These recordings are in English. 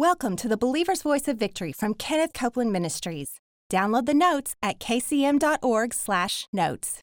Welcome to the Believer's Voice of Victory from Kenneth Copeland Ministries. Download the notes at kcm.org/notes.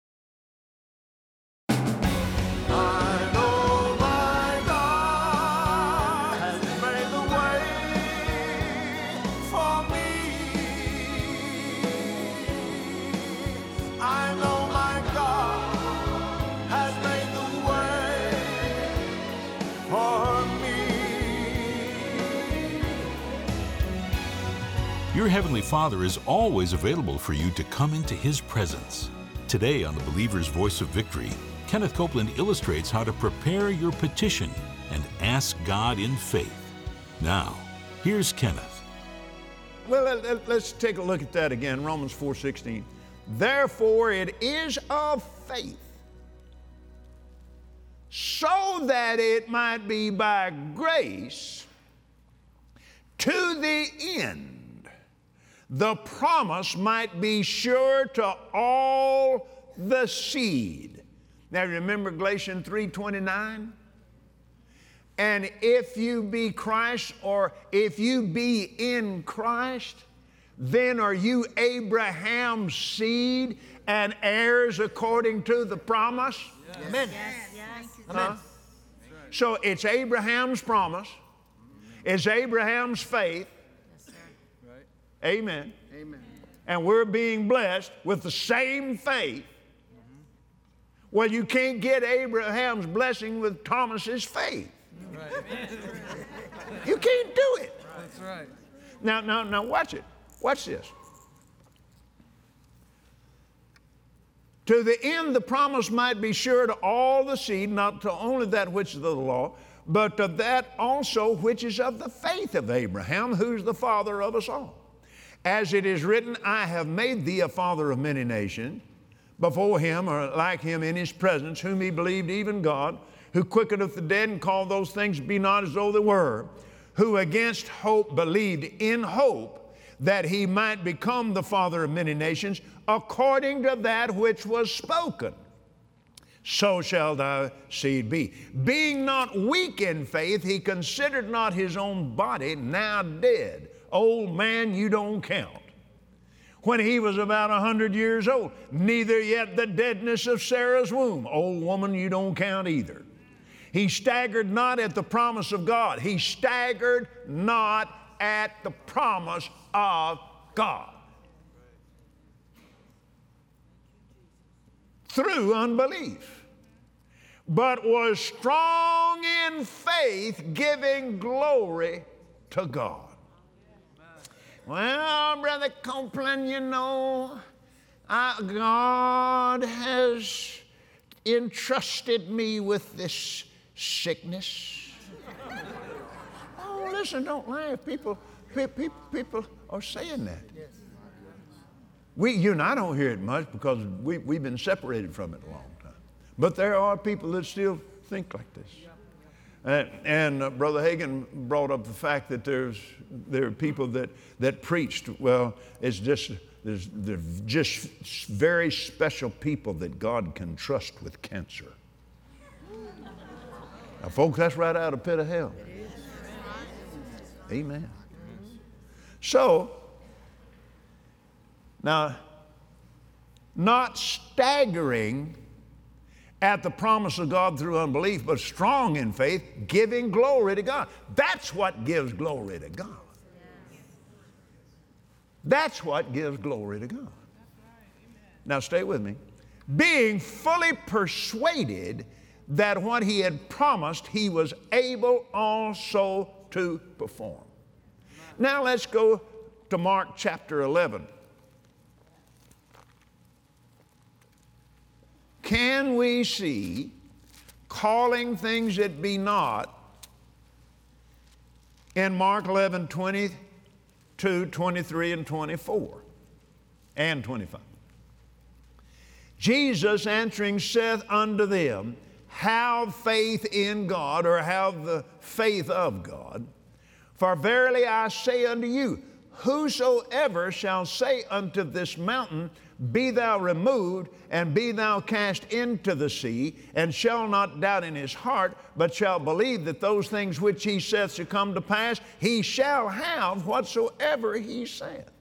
Your Heavenly Father is always available for you to come into His presence. Today on the Believer's Voice of Victory, Kenneth Copeland illustrates how to prepare your petition and ask God in faith. Now, here's Kenneth. Well, let, let, us take a look at that again, Romans 4:16. Therefore it is of faith, so that it might be by grace to the end the promise might be sure to all the seed. Now remember Galatians 3:29? And if you be Christ, or if you be in Christ, then are you Abraham's seed and heirs according to the promise? Amen. Huh? So it's Abraham's promise, it's Abraham's faith. Amen. Amen. And we're being blessed with the same faith. Mm-hmm. Well, you can't get Abraham's blessing with Thomas's faith. Right. You can't do it. That's right. Now, now, now, watch it. Watch this. To the end the promise might be sure to all the seed, not to only that which is of the law, but to that also which is of the faith of Abraham, who's the father of us all. As it is written, I have made thee a father of many nations, before him or like him in his presence, whom he believed, even God, who quickeneth the dead and called those things be not as though they were, who against hope believed in hope that he might become the father of many nations, according to that which was spoken. So shall thy seed be. Being not weak in faith, he considered not his own body now dead. Old man, you don't count when he was about a hundred years old, neither yet the deadness of Sarah's womb. Old woman, you don't count either. He staggered not at the promise of God. He staggered not at the promise of God. Through unbelief, but was strong in faith, giving glory to God. Well, Brother Copeland, you know, uh, God has entrusted me with this sickness. oh, listen, don't laugh. People, pe- pe- people are saying that. We, you and I don't hear it much because we, we've been separated from it a long time. But there are people that still think like this. And, and uh, Brother Hagin brought up the fact that there's, there are people that, that preached. Well, it's just, there's, there's just very special people that God can trust with cancer. Now, folks, that's right out of pit of hell. Amen. So, now, not staggering at the promise of God through unbelief, but strong in faith, giving glory to God. That's what gives glory to God. That's what gives glory to God. Now, stay with me. Being fully persuaded that what he had promised, he was able also to perform. Now, let's go to Mark chapter 11. Can we see calling things that be not in Mark 11 22, 23, and 24, and 25? Jesus answering saith unto them, Have faith in God, or have the faith of God. For verily I say unto you, Whosoever shall say unto this mountain, Be thou removed, and be thou cast into the sea, and shall not doubt in his heart, but shall believe that those things which he saith shall come to pass, he shall have whatsoever he saith.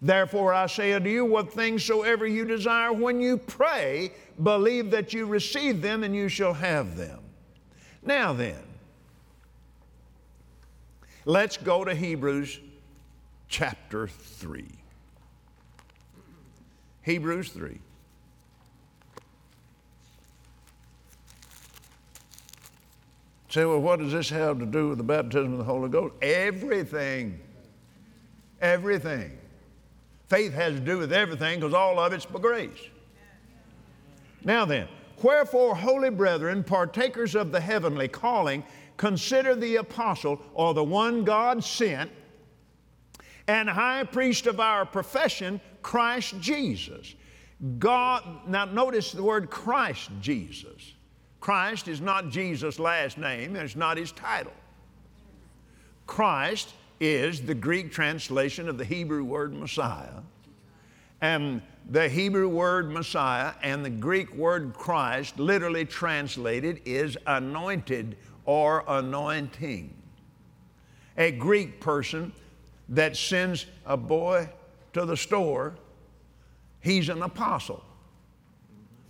Therefore I say unto you, what things soever you desire when you pray, believe that you receive them, and you shall have them. Now then, let's go to Hebrews chapter 3. Hebrews 3. Say, well, what does this have to do with the baptism of the Holy Ghost? Everything. Everything. Faith has to do with everything because all of it's by grace. Now then, wherefore, holy brethren, partakers of the heavenly calling, consider the apostle or the one God sent and high priest of our profession, Christ Jesus. God, now notice the word Christ Jesus. Christ is not Jesus' last name, it's not his title. Christ is the Greek translation of the Hebrew word Messiah. And the Hebrew word Messiah and the Greek word Christ, literally translated, is anointed or anointing. A Greek person that sends a boy to the store, he's an apostle.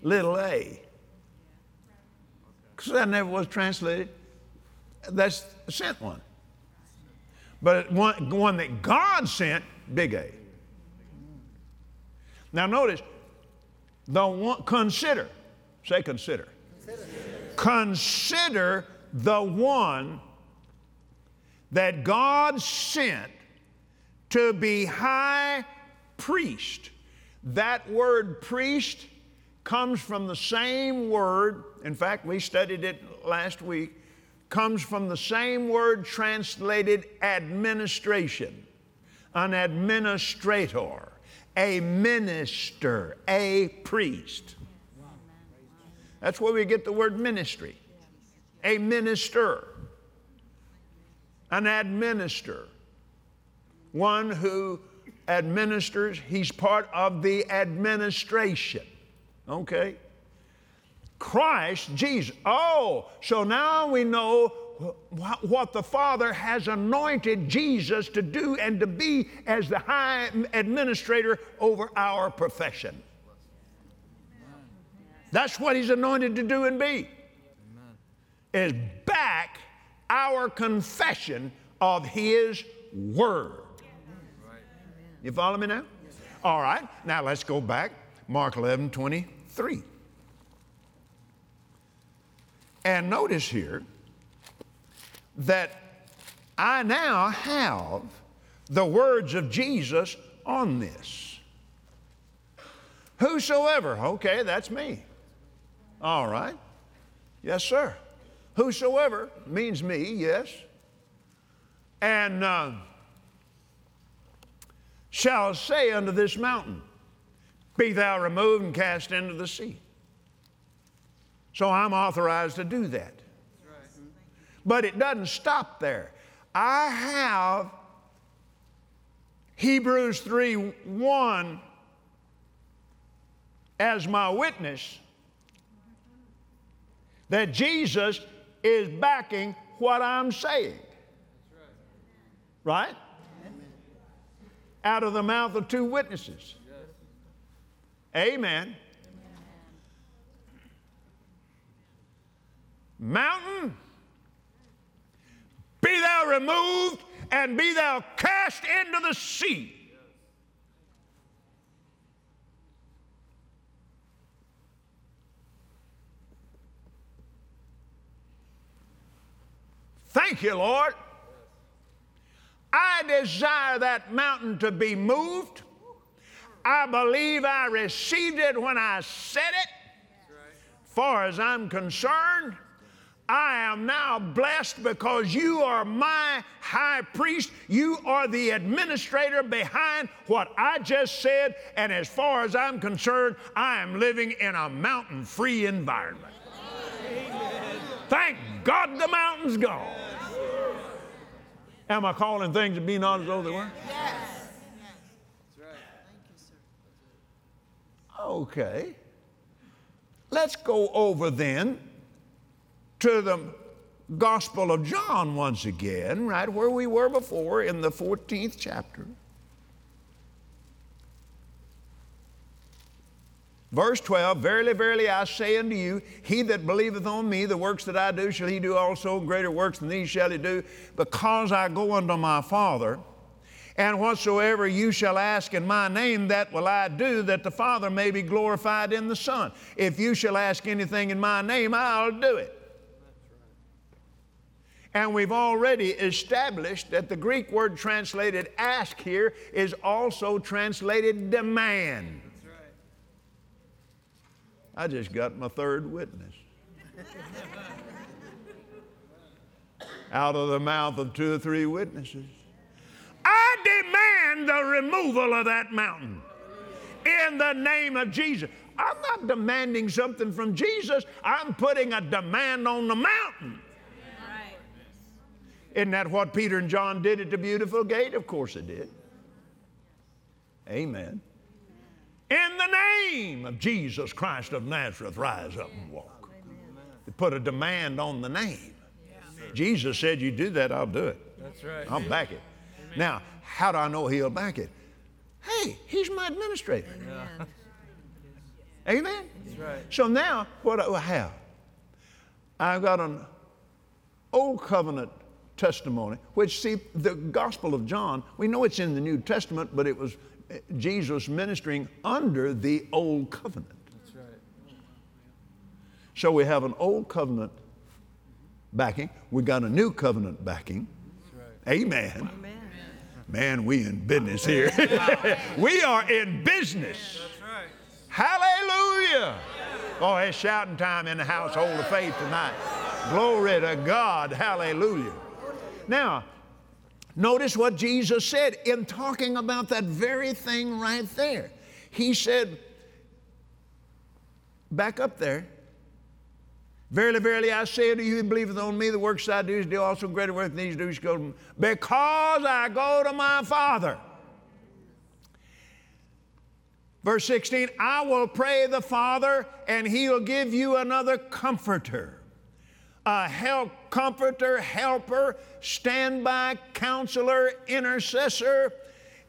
Little a. Because that never was translated. That's sent one. But one, one that God sent, big A. Now notice, the one, consider, say consider. consider. Consider the one that God sent to be high priest. That word priest comes from the same word, in fact, we studied it last week, comes from the same word translated administration, an administrator, a minister, a priest. That's where we get the word ministry. A minister, an administrator one who administers, he's part of the administration. Okay? Christ, Jesus. Oh, so now we know what the Father has anointed Jesus to do and to be as the high administrator over our profession. That's what He's anointed to do and be. Is back our confession of His Word. You follow me now? All right, now let's go back. Mark 11 23. And notice here that I now have the words of Jesus on this. Whosoever, okay, that's me. All right. Yes, sir. Whosoever means me, yes. And uh, shall say unto this mountain, Be thou removed and cast into the sea. So I'm authorized to do that. But it doesn't stop there. I have Hebrews 3 1 as my witness that Jesus is backing what I'm saying. Right? Out of the mouth of two witnesses. Amen. Mountain, be thou removed and be thou cast into the sea. Thank you, Lord. I desire that mountain to be moved. I believe I received it when I said it. As far as I'm concerned, I am now blessed because you are my high priest. You are the administrator behind what I just said. And as far as I'm concerned, I am living in a mountain free environment. Amen. Thank God the mountain's gone. Am I calling things to be not as though they were? Yes. Okay. Let's go over then to the Gospel of John once again, right where we were before in the 14th chapter. Verse 12 Verily, verily, I say unto you, he that believeth on me, the works that I do shall he do also, greater works than these shall he do, because I go unto my Father. And whatsoever you shall ask in my name, that will I do, that the Father may be glorified in the Son. If you shall ask anything in my name, I'll do it. And we've already established that the Greek word translated ask here is also translated demand. I just got my third witness. Out of the mouth of two or three witnesses. I demand the removal of that mountain in the name of Jesus. I'm not demanding something from Jesus, I'm putting a demand on the mountain. Isn't that what Peter and John did at the beautiful gate? Of course it did. Amen. In the name of Jesus Christ of Nazareth, rise up and walk. They put a demand on the name. Jesus said, You do that, I'll do it. That's right. I'll back it. Now, how do I know he'll back it? Hey, he's my administrator. Amen? That's right. So now, what oh, do I have? I've got an old covenant testimony, which, see, the Gospel of John, we know it's in the New Testament, but it was Jesus ministering under the old covenant. That's right. So we have an old covenant backing, we got a new covenant backing. Amen. Man, we in business here. we are in business. That's right. Hallelujah. Oh, it's shouting time in the household of faith tonight. Glory to God. Hallelujah. Now, notice what Jesus said in talking about that very thing right there. He said, back up there, Verily, verily, I say unto you, who believeth on me, the works I do, is do also greater work than these do, because I go to my Father. Verse 16, I will pray the Father, and he'll give you another comforter. A help, comforter, helper, standby, counselor, intercessor,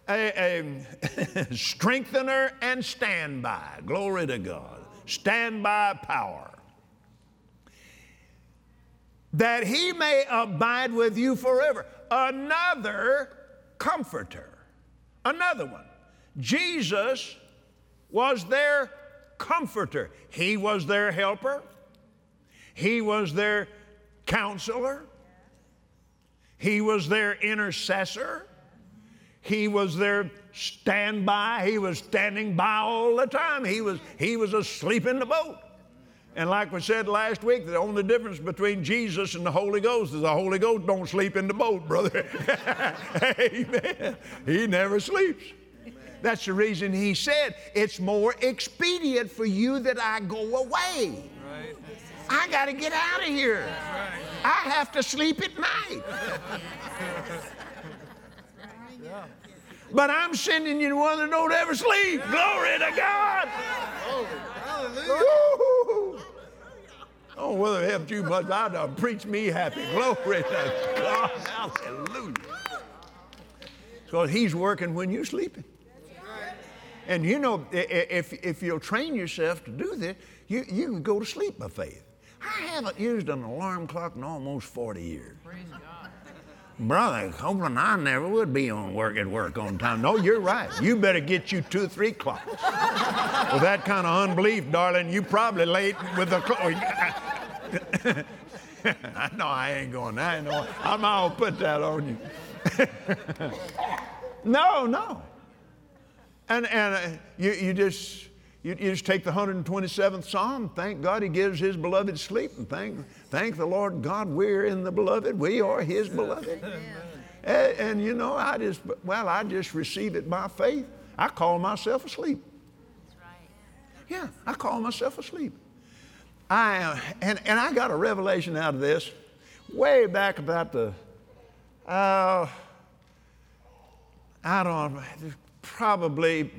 a, a strengthener, and standby. Glory to God. Standby power that he may abide with you forever. Another comforter, another one. Jesus was their comforter, he was their helper, he was their counselor, he was their intercessor. He was their standby. He was standing by all the time. He was, he was asleep in the boat. And like we said last week, the only difference between Jesus and the Holy Ghost is the Holy Ghost don't sleep in the boat, brother. Amen. He never sleeps. That's the reason he said it's more expedient for you that I go away. Right. I got to get out of here. I have to sleep at night. But I'm sending you one that don't ever sleep. Glory to God. Woo-hoo. Oh, whether it helped you much, I done preach me happy. Glory to God. Hallelujah. Because he's working when you're sleeping. And you know, if, if you'll train yourself to do this, you, you can go to sleep by faith. I haven't used an alarm clock in almost 40 years. Praise God. Brother, hoping I never would be on work at work on time. No, you're right. You better get you two or three clocks. With that kind of unbelief, darling, you probably late with the clock. I know I ain't going. I know. I'm gonna put that on you. no, no. And and uh, you you just you, you just take the 127th Psalm. Thank God He gives His beloved sleep, and thank thank the Lord God we're in the beloved. We are His beloved. And, and you know, I just well, I just receive it by faith. I call myself asleep. Yeah, I call myself asleep. I and and I got a revelation out of this way back about the uh, I don't know, probably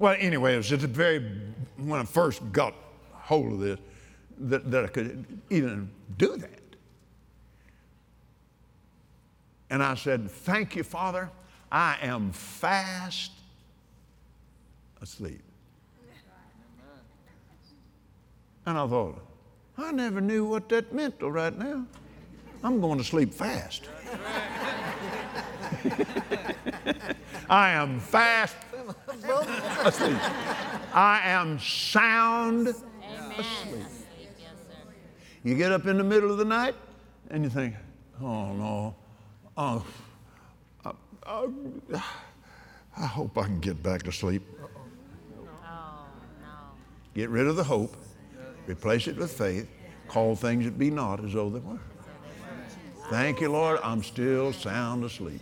Well, anyway, it was at the very, when I first got hold of this, that, that I could even do that. And I said, Thank you, Father. I am fast asleep. And I thought, I never knew what that meant till right now. I'm going to sleep fast. I am fast asleep. I am sound asleep. You get up in the middle of the night and you think, oh no, oh, I, I, I hope I can get back to sleep. Get rid of the hope, replace it with faith, call things that be not as though they were. Thank you, Lord, I'm still sound asleep.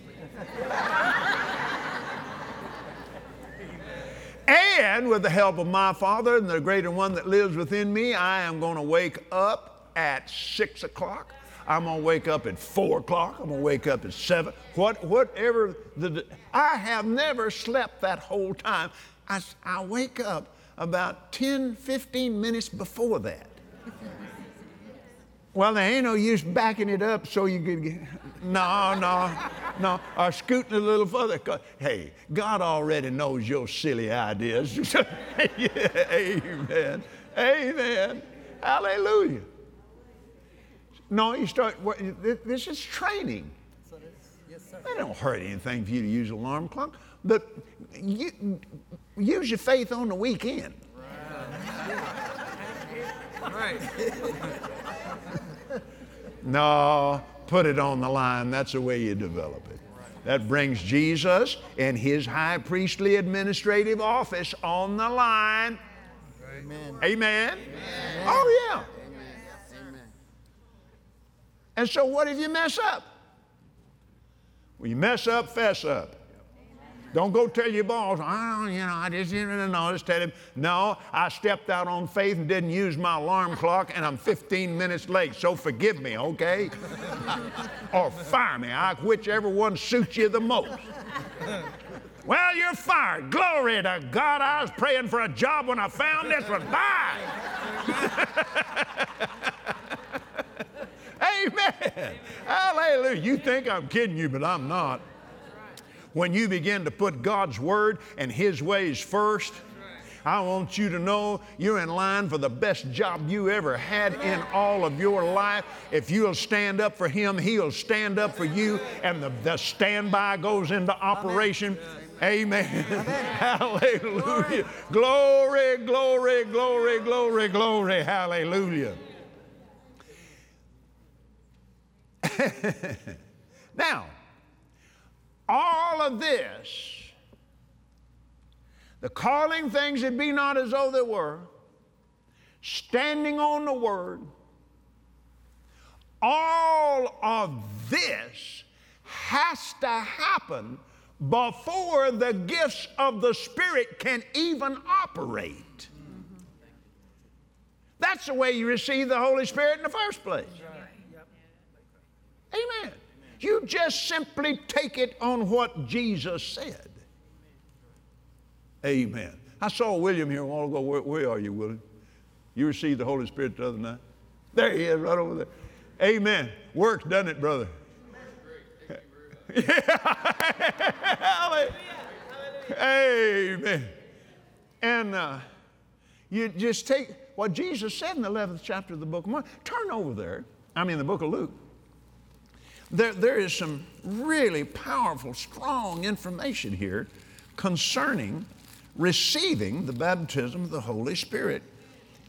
And with the help of my Father and the greater one that lives within me, I am going to wake up at six o'clock. I'm going to wake up at four o'clock. I'm going to wake up at seven. What, whatever the, I have never slept that whole time. I, I wake up about 10, 15 minutes before that. Well, there ain't no use backing it up so you could get, no, no, no, or scooting a little further. Hey, God already knows your silly ideas. yeah, amen, amen, hallelujah. No, you start, this is training. It don't hurt anything for you to use an alarm clock, but you, use your faith on the weekend. Right. no, put it on the line. That's the way you develop it. That brings Jesus and his high priestly administrative office on the line. Amen. Amen. Amen. Oh, yeah. Amen. And so, what if you mess up? When you mess up, fess up. Don't go tell your boss, oh, you know, I just didn't know. Just tell him, no, I stepped out on faith and didn't use my alarm clock and I'm 15 minutes late, so forgive me, okay? or fire me, I, whichever one suits you the most. well, you're fired. Glory to God. I was praying for a job when I found this one. Bye. Amen. Hallelujah. You think I'm kidding you, but I'm not when you begin to put God's Word and His ways first, I want you to know you're in line for the best job you ever had in all of your life. If you'll stand up for Him, He'll stand up for you, and the, the standby goes into operation. Amen. Amen. Hallelujah. Glory, glory, glory, glory, glory. Hallelujah. now, all of this, the calling things that be not as though they were, standing on the word, all of this has to happen before the gifts of the Spirit can even operate. That's the way you receive the Holy Spirit in the first place. Amen. You just simply take it on what Jesus said. Amen. I saw William here a while ago. Where, where are you, William? You received the Holy Spirit the other night? There he is, right over there. Amen. Works, doesn't it, brother? Yeah. Amen. And uh, you just take what Jesus said in the 11th chapter of the book of Mark. Turn over there. I mean, the book of Luke. There, there is some really powerful, strong information here concerning receiving the baptism of the Holy Spirit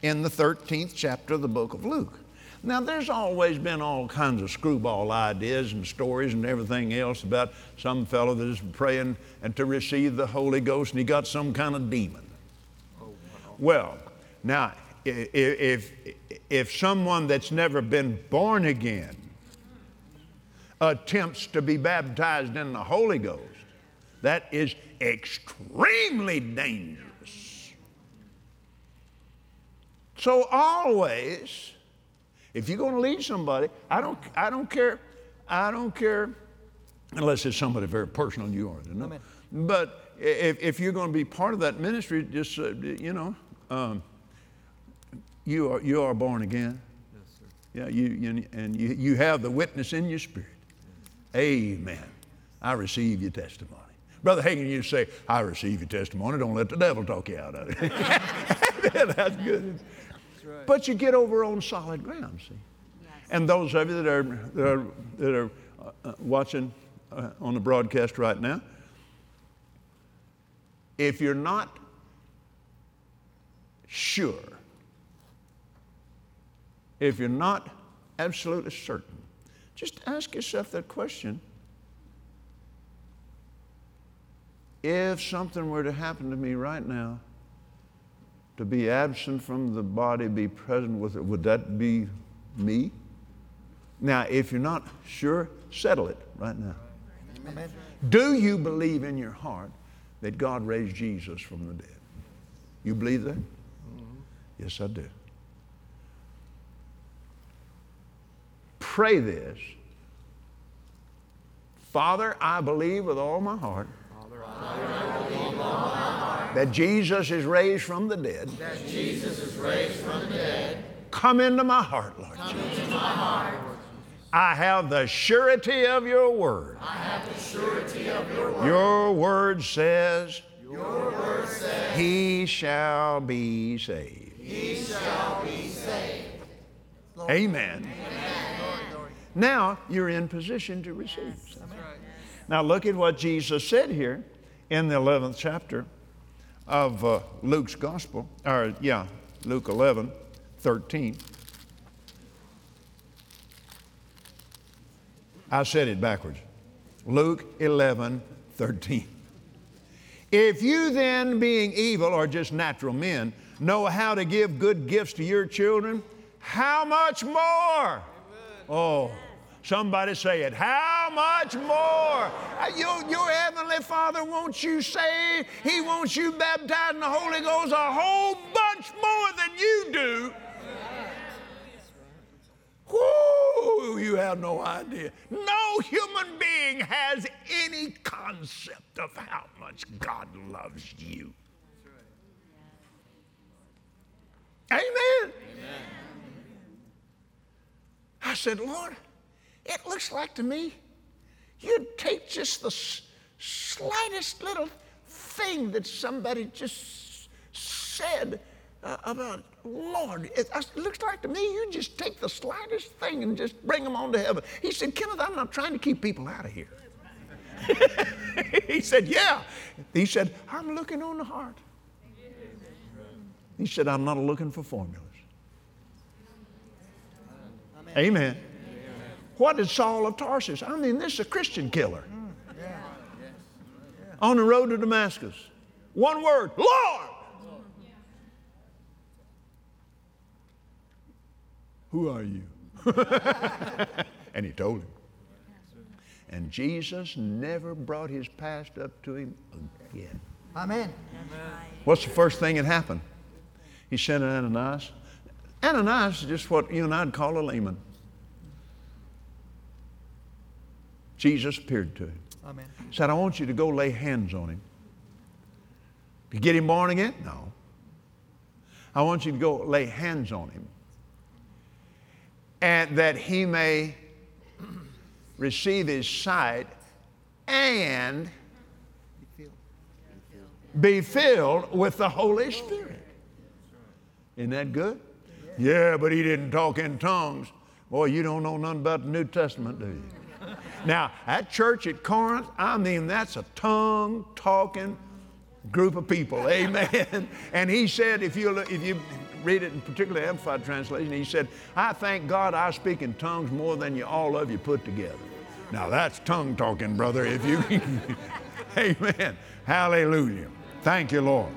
in the 13th chapter of the book of Luke. Now, there's always been all kinds of screwball ideas and stories and everything else about some fellow that is praying and to receive the Holy Ghost and he got some kind of demon. Well, now, if, if someone that's never been born again attempts to be baptized in the Holy Ghost. That is extremely dangerous. So always, if you're going to lead somebody, I don't, I don't care, I don't care, unless it's somebody very personal you are. No? But if, if you're going to be part of that ministry, just, uh, you know, um, you, are, you are born again. Yes, sir. Yeah, you, you, and you, you have the witness in your spirit. Amen. I receive your testimony. Brother Hagin, you say, I receive your testimony. Don't let the devil talk you out of it. That's good. That's right. But you get over on solid ground, see. Yes. And those of you that are, that are, that are uh, watching uh, on the broadcast right now, if you're not sure, if you're not absolutely certain, just ask yourself that question. If something were to happen to me right now, to be absent from the body, be present with it, would that be me? Now, if you're not sure, settle it right now. Amen. Do you believe in your heart that God raised Jesus from the dead? You believe that? Mm-hmm. Yes, I do. Pray this Father, I believe with all my heart. That Jesus is raised from the dead. That Jesus is raised from the dead. Come into my heart, Lord Come Jesus. Into my heart. I have the surety of your word. I have the surety of your word. Your word says. Your word says. He shall be saved. He shall be saved. Amen. Amen. Now you're in position to receive. Yes, Now look at what Jesus said here in the 11th chapter of uh, Luke's Gospel, or yeah, Luke 11, 13. I said it backwards. Luke 11, 13. If you then, being evil or just natural men, know how to give good gifts to your children, how much more? Oh, somebody say it. How much more? Uh, your, your Heavenly Father wants you saved. He wants you baptized in the Holy Ghost a whole bunch more than you do. Whoo, you have no idea. No human being has any concept of how much God loves you. Amen. Amen. I said, Lord, it looks like to me you'd take just the slightest little thing that somebody just said uh, about, Lord, it, looks like to me you just take the slightest thing and just bring them on to heaven. He said, Kenneth, I'm not trying to keep people out of here. he said, Yeah. He said, I'm looking on the heart. He said, I'm not looking for formulas. Amen. Amen. What did Saul of Tarsus? I mean, this is a Christian killer. Mm, On the road to Damascus. One word, Lord. Who are you? and he told him. And Jesus never brought his past up to him again. Amen. What's the first thing that happened? He sent Ananias. Ananias is just what you and I'd call a layman. Jesus appeared to him. Amen. Said, I want you to go lay hands on him. To get him born again? No. I want you to go lay hands on him and that he may receive his sight and be filled with the Holy Spirit. Isn't that good? Yeah, but he didn't talk in tongues. Boy, you don't know nothing about the New Testament, do you? Now, at church at Corinth, I mean, that's a tongue talking group of people. Amen. And he said, if you, if you read it in particularly Amplified Translation, he said, I thank God I speak in tongues more than you all of you put together. Now that's tongue talking, brother. If you Amen. Hallelujah. Thank you, Lord.